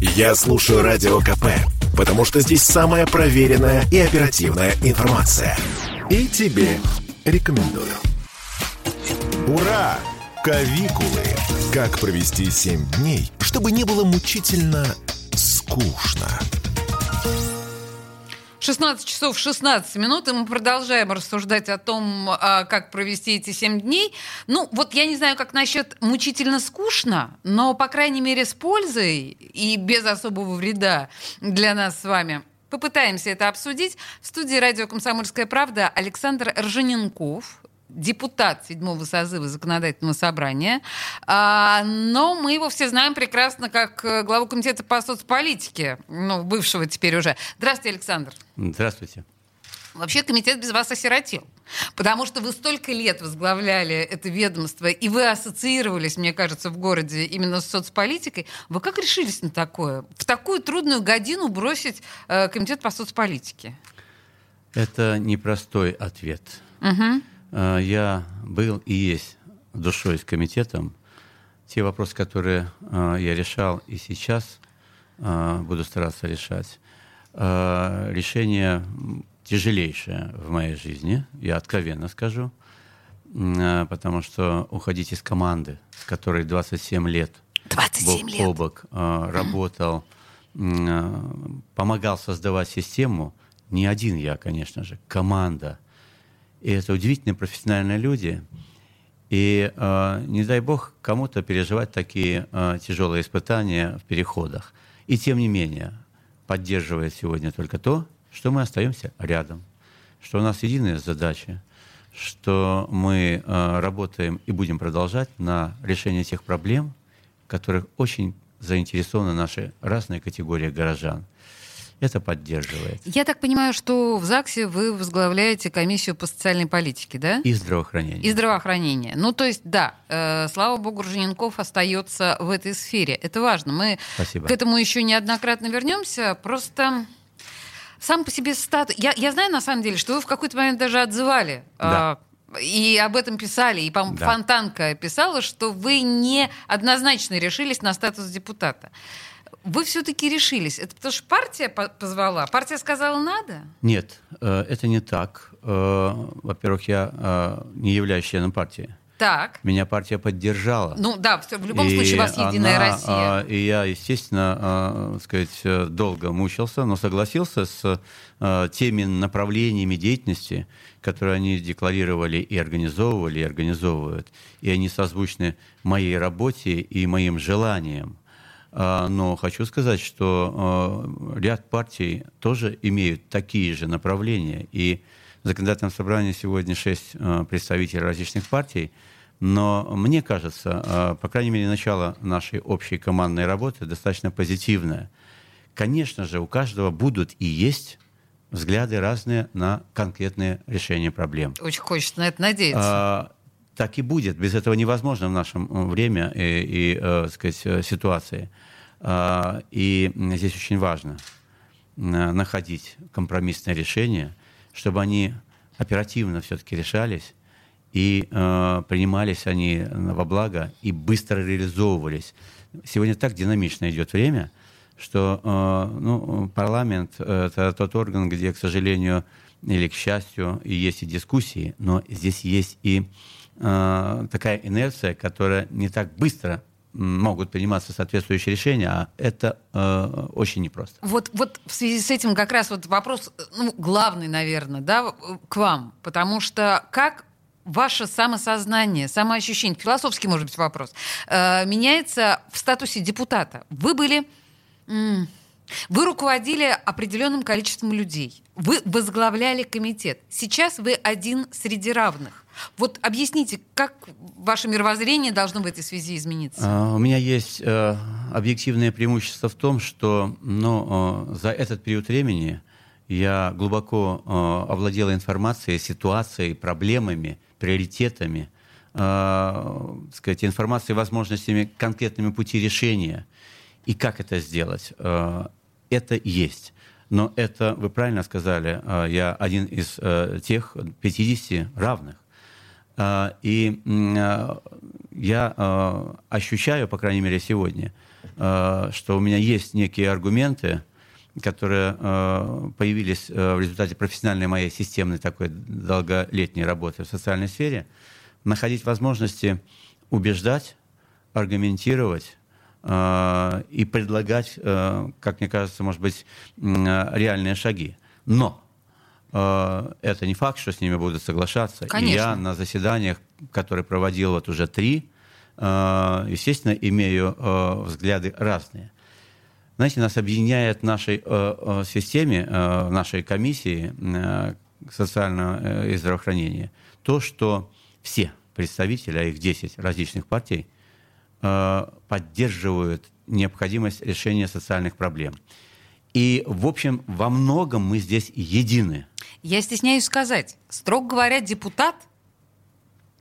Я слушаю Радио КП, потому что здесь самая проверенная и оперативная информация. И тебе рекомендую. Ура! Кавикулы! Как провести 7 дней, чтобы не было мучительно скучно. 16 часов 16 минут, и мы продолжаем рассуждать о том, а, как провести эти 7 дней. Ну, вот я не знаю, как насчет мучительно скучно, но, по крайней мере, с пользой и без особого вреда для нас с вами. Попытаемся это обсудить. В студии радио «Комсомольская правда» Александр Ржаненков, депутат седьмого созыва законодательного собрания, а, но мы его все знаем прекрасно как э, главу комитета по соцполитике, ну, бывшего теперь уже. Здравствуйте, Александр. Здравствуйте. Вообще комитет без вас осиротел. Потому что вы столько лет возглавляли это ведомство, и вы ассоциировались, мне кажется, в городе именно с соцполитикой. Вы как решились на такое? В такую трудную годину бросить э, комитет по соцполитике? Это непростой ответ. Угу. Э, я был и есть душой с комитетом. Те вопросы, которые э, я решал и сейчас э, буду стараться решать, решение тяжелейшее в моей жизни, я откровенно скажу, потому что уходить из команды, с которой 27 лет 27 бок лет. о бок работал, помогал создавать систему, не один я, конечно же, команда – и это удивительные профессиональные люди. И э, не дай бог кому-то переживать такие э, тяжелые испытания в переходах. И тем не менее, поддерживает сегодня только то, что мы остаемся рядом, что у нас единая задача, что мы э, работаем и будем продолжать на решение тех проблем, которых очень заинтересованы наши разные категории горожан – это поддерживает. Я так понимаю, что в ЗАГСе вы возглавляете комиссию по социальной политике, да? И здравоохранение. И здравоохранение. Ну, то есть, да, э, слава богу, Ржененков остается в этой сфере. Это важно. Мы Спасибо. к этому еще неоднократно вернемся. Просто сам по себе статус... Я, я знаю, на самом деле, что вы в какой-то момент даже отзывали да. э, и об этом писали, и, по-моему, да. Фонтанка писала, что вы не однозначно решились на статус депутата вы все-таки решились. Это потому что партия позвала? Партия сказала «надо»? Нет, э, это не так. Э, во-первых, я э, не являюсь членом партии. Так. Меня партия поддержала. Ну да, в любом и случае у вас Единая она, Россия. И я, естественно, сказать, долго мучился, но согласился с теми направлениями деятельности, которые они декларировали и организовывали, и организовывают. И они созвучны моей работе и моим желаниям. А, но хочу сказать, что а, ряд партий тоже имеют такие же направления. И в законодательном собрании сегодня шесть а, представителей различных партий. Но мне кажется, по крайней мере, начало нашей общей командной работы достаточно позитивное. Конечно же, у каждого будут и есть взгляды разные на конкретные решения проблем. Очень хочется на это надеяться так и будет. Без этого невозможно в нашем э, время и, и э, сказать, э, ситуации. А, и здесь очень важно находить компромиссное решение, чтобы они оперативно все-таки решались и э, принимались они во благо и быстро реализовывались. Сегодня так динамично идет время, что э, ну, парламент — это тот орган, где, к сожалению, или к счастью, и есть и дискуссии, но здесь есть и э, такая инерция, которая не так быстро могут приниматься соответствующие решения, а это э, очень непросто. Вот, вот в связи с этим как раз вот вопрос, ну, главный, наверное, да, к вам, потому что как ваше самосознание, самоощущение, философский, может быть, вопрос, э, меняется в статусе депутата. Вы были... Вы руководили определенным количеством людей. Вы возглавляли комитет. Сейчас вы один среди равных. Вот объясните, как ваше мировоззрение должно в этой связи измениться? Uh, у меня есть uh, объективное преимущество в том, что ну, uh, за этот период времени я глубоко э, овладела информацией, ситуацией, проблемами, приоритетами, э, сказать, информацией, возможностями, конкретными пути решения. И как это сделать? Это есть. Но это, вы правильно сказали, э, я один из э, тех 50 равных. Э, и я ощущаю, по крайней мере, сегодня, что у меня есть некие аргументы, которые появились э, в результате профессиональной моей системной такой долголетней работы в социальной сфере, находить возможности убеждать, аргументировать и предлагать, э, как мне кажется, может быть, э, реальные шаги. Но э, это не факт, что с ними будут соглашаться. Конечно. И я на заседаниях, которые проводил вот уже три, э, естественно, имею э, взгляды разные. Знаете, нас объединяет в нашей э, э, системе, э, нашей комиссии э, социального э, и здравоохранения то, что все представители, а их 10 различных партий, э, поддерживают необходимость решения социальных проблем. И, в общем, во многом мы здесь едины. Я стесняюсь сказать, строго говоря, депутат,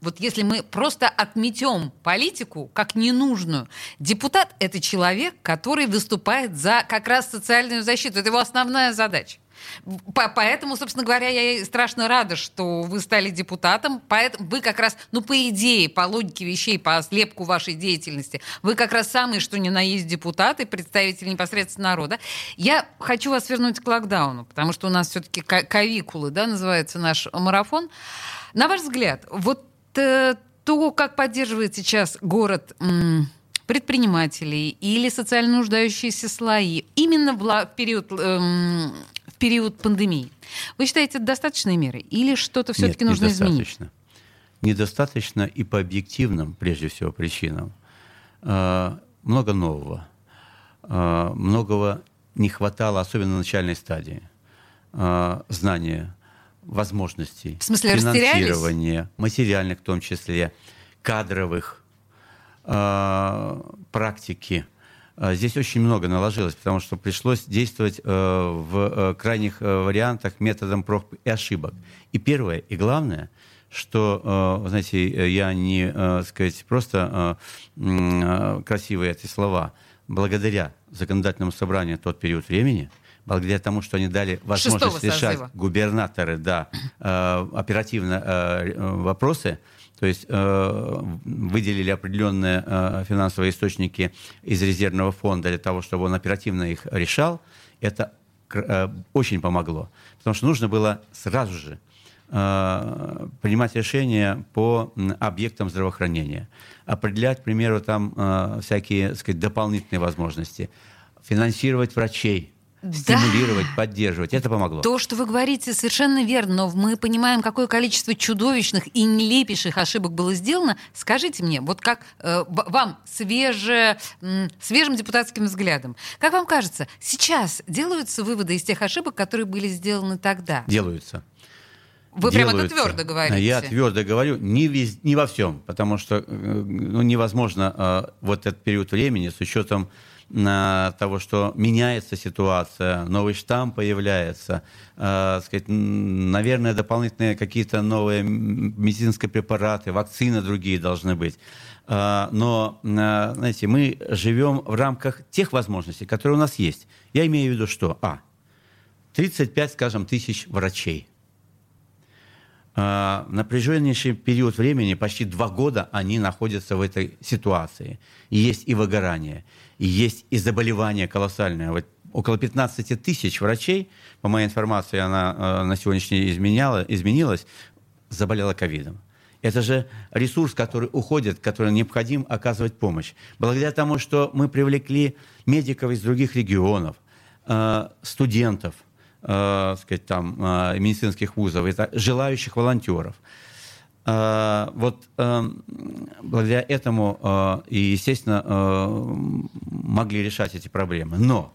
вот если мы просто отметем политику как ненужную, депутат — это человек, который выступает за как раз социальную защиту. Это его основная задача. По- Поэтому, собственно говоря, я страшно рада, что вы стали депутатом. Поэтому вы как раз, ну, по идее, по логике вещей, по слепку вашей деятельности, вы как раз самые, что ни на есть депутаты, представители непосредственно народа. Я хочу вас вернуть к локдауну, потому что у нас все-таки кавикулы, да, называется наш марафон. На ваш взгляд, вот э, то, как поддерживает сейчас город предпринимателей или социально нуждающиеся слои именно в, период, эм, период пандемии, вы считаете, это достаточные меры или что-то все-таки нужно изменить? недостаточно. Недостаточно и по объективным, прежде всего, причинам. Э, Много нового. Э, Многого не хватало, особенно на начальной стадии. Э, Знания, возможностей, В смысле, финансирования, материальных в том числе, кадровых, практики. Э, Здесь очень много наложилось, потому что пришлось действовать э, в э, крайних э, вариантах методом проб и ошибок. И первое, и главное, что, знаете, я не, сказать, просто красивые эти слова. Благодаря законодательному собранию тот период времени, благодаря тому, что они дали возможность решать губернаторы, да, оперативно вопросы, то есть э, выделили определенные э, финансовые источники из резервного фонда для того, чтобы он оперативно их решал, это э, очень помогло. Потому что нужно было сразу же э, принимать решения по объектам здравоохранения, определять, к примеру, там э, всякие, так сказать, дополнительные возможности, финансировать врачей, Да. стимулировать, поддерживать. Это помогло. То, что вы говорите, совершенно верно, но мы понимаем, какое количество чудовищных и нелепейших ошибок было сделано. Скажите мне, вот как э, вам, свеже, м, свежим депутатским взглядом, как вам кажется, сейчас делаются выводы из тех ошибок, которые были сделаны тогда? Делаются. Вы прямо это делаются. твердо говорите. Я твердо говорю, не, вез- не во всем, потому что э, ну, невозможно э, вот этот период времени с учетом э, того, что меняется ситуация, новый штамм появляется, э, сказать, наверное, дополнительные какие-то новые медицинские препараты, вакцины другие должны быть. Э, Но, э, знаете, мы живем в рамках тех возможностей, которые у нас есть. Я имею в виду, что, а, 35, скажем, тысяч врачей – в напряженнейший период времени, почти два года, они находятся в этой ситуации. И есть и выгорание, и есть и заболевание колоссальное. Вот около 15 тысяч врачей, по моей информации, она э, на сегодняшний день изменяла, изменилась, заболела ковидом. Это же ресурс, который уходит, который необходим оказывать помощь. Благодаря тому, что мы привлекли медиков из других регионов, э, студентов, э, сказать, там, э, медицинских вузов, желающих волонтеров. Э, вот э, благодаря этому э, и, естественно, э, могли решать эти проблемы. Но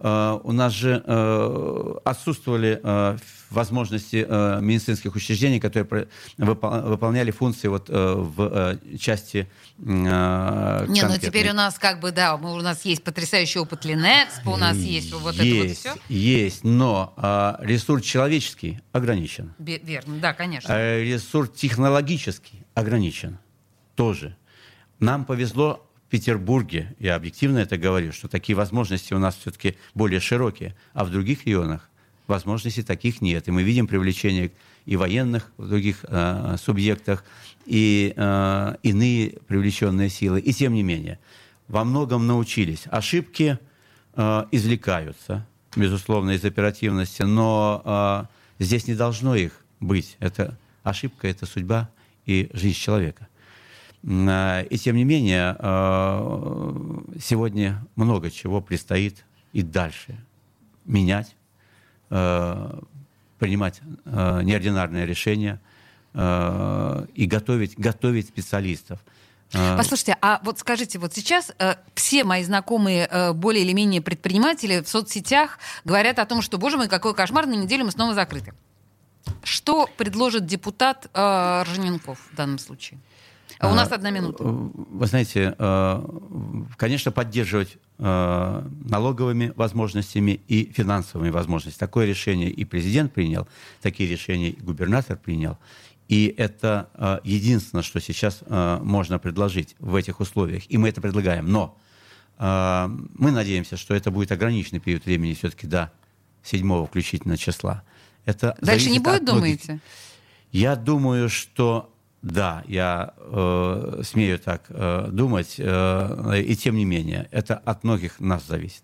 у нас же э, отсутствовали э, возможности э, медицинских учреждений, которые выполняли функции вот, э, в э, части э, Не, ну конкретной. теперь у нас как бы, да, мы, у нас есть потрясающий опыт Линэкспо, у нас есть вот это вот есть, все. Есть, но э, ресурс человеческий ограничен. Верно, да, конечно. Э, Ресурс технологический ограничен тоже. Нам повезло Петербурге, я объективно это говорю, что такие возможности у нас все-таки более широкие, а в других регионах возможностей таких нет. И мы видим привлечение и военных в других э, субъектах, и э, иные привлеченные силы. И тем не менее, во многом научились. Ошибки э, извлекаются, безусловно, из оперативности, но э, здесь не должно их быть. Это ошибка, это судьба и жизнь человека. Э, и тем не менее, э, сегодня много чего предстоит и дальше менять, э, принимать неординарные решения и готовить, готовить специалистов. Послушайте, а вот скажите, вот сейчас э, все мои знакомые э, более или менее предприниматели в соцсетях говорят о том, что, боже мой, какой кошмар, на неделю мы снова закрыты. Что предложит депутат э, Ржененков в данном случае? А у нас одна минута. Э, вы знаете, э, конечно, поддерживать э, налоговыми возможностями и финансовыми возможностями. Такое решение и президент принял, такие решения и губернатор принял. И это единственное, что сейчас можно предложить в этих условиях. И мы это предлагаем. Но мы надеемся, что это будет ограниченный период времени все-таки до 7 включительно числа. Это Дальше не будет, думаете? Я думаю, что да, я э, смею так э, думать, э, и тем не менее, это от многих нас зависит.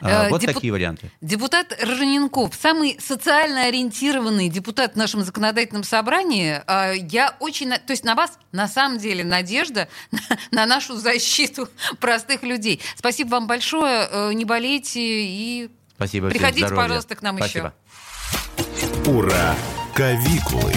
Э, вот Депу... такие варианты. Депутат Рожененков, самый социально ориентированный депутат в нашем законодательном собрании. Э, я очень, то есть на вас на самом деле надежда на, на нашу защиту простых людей. Спасибо вам большое, э, не болейте и Спасибо приходите, пожалуйста, к нам Спасибо. еще. Ура! Кавикулы!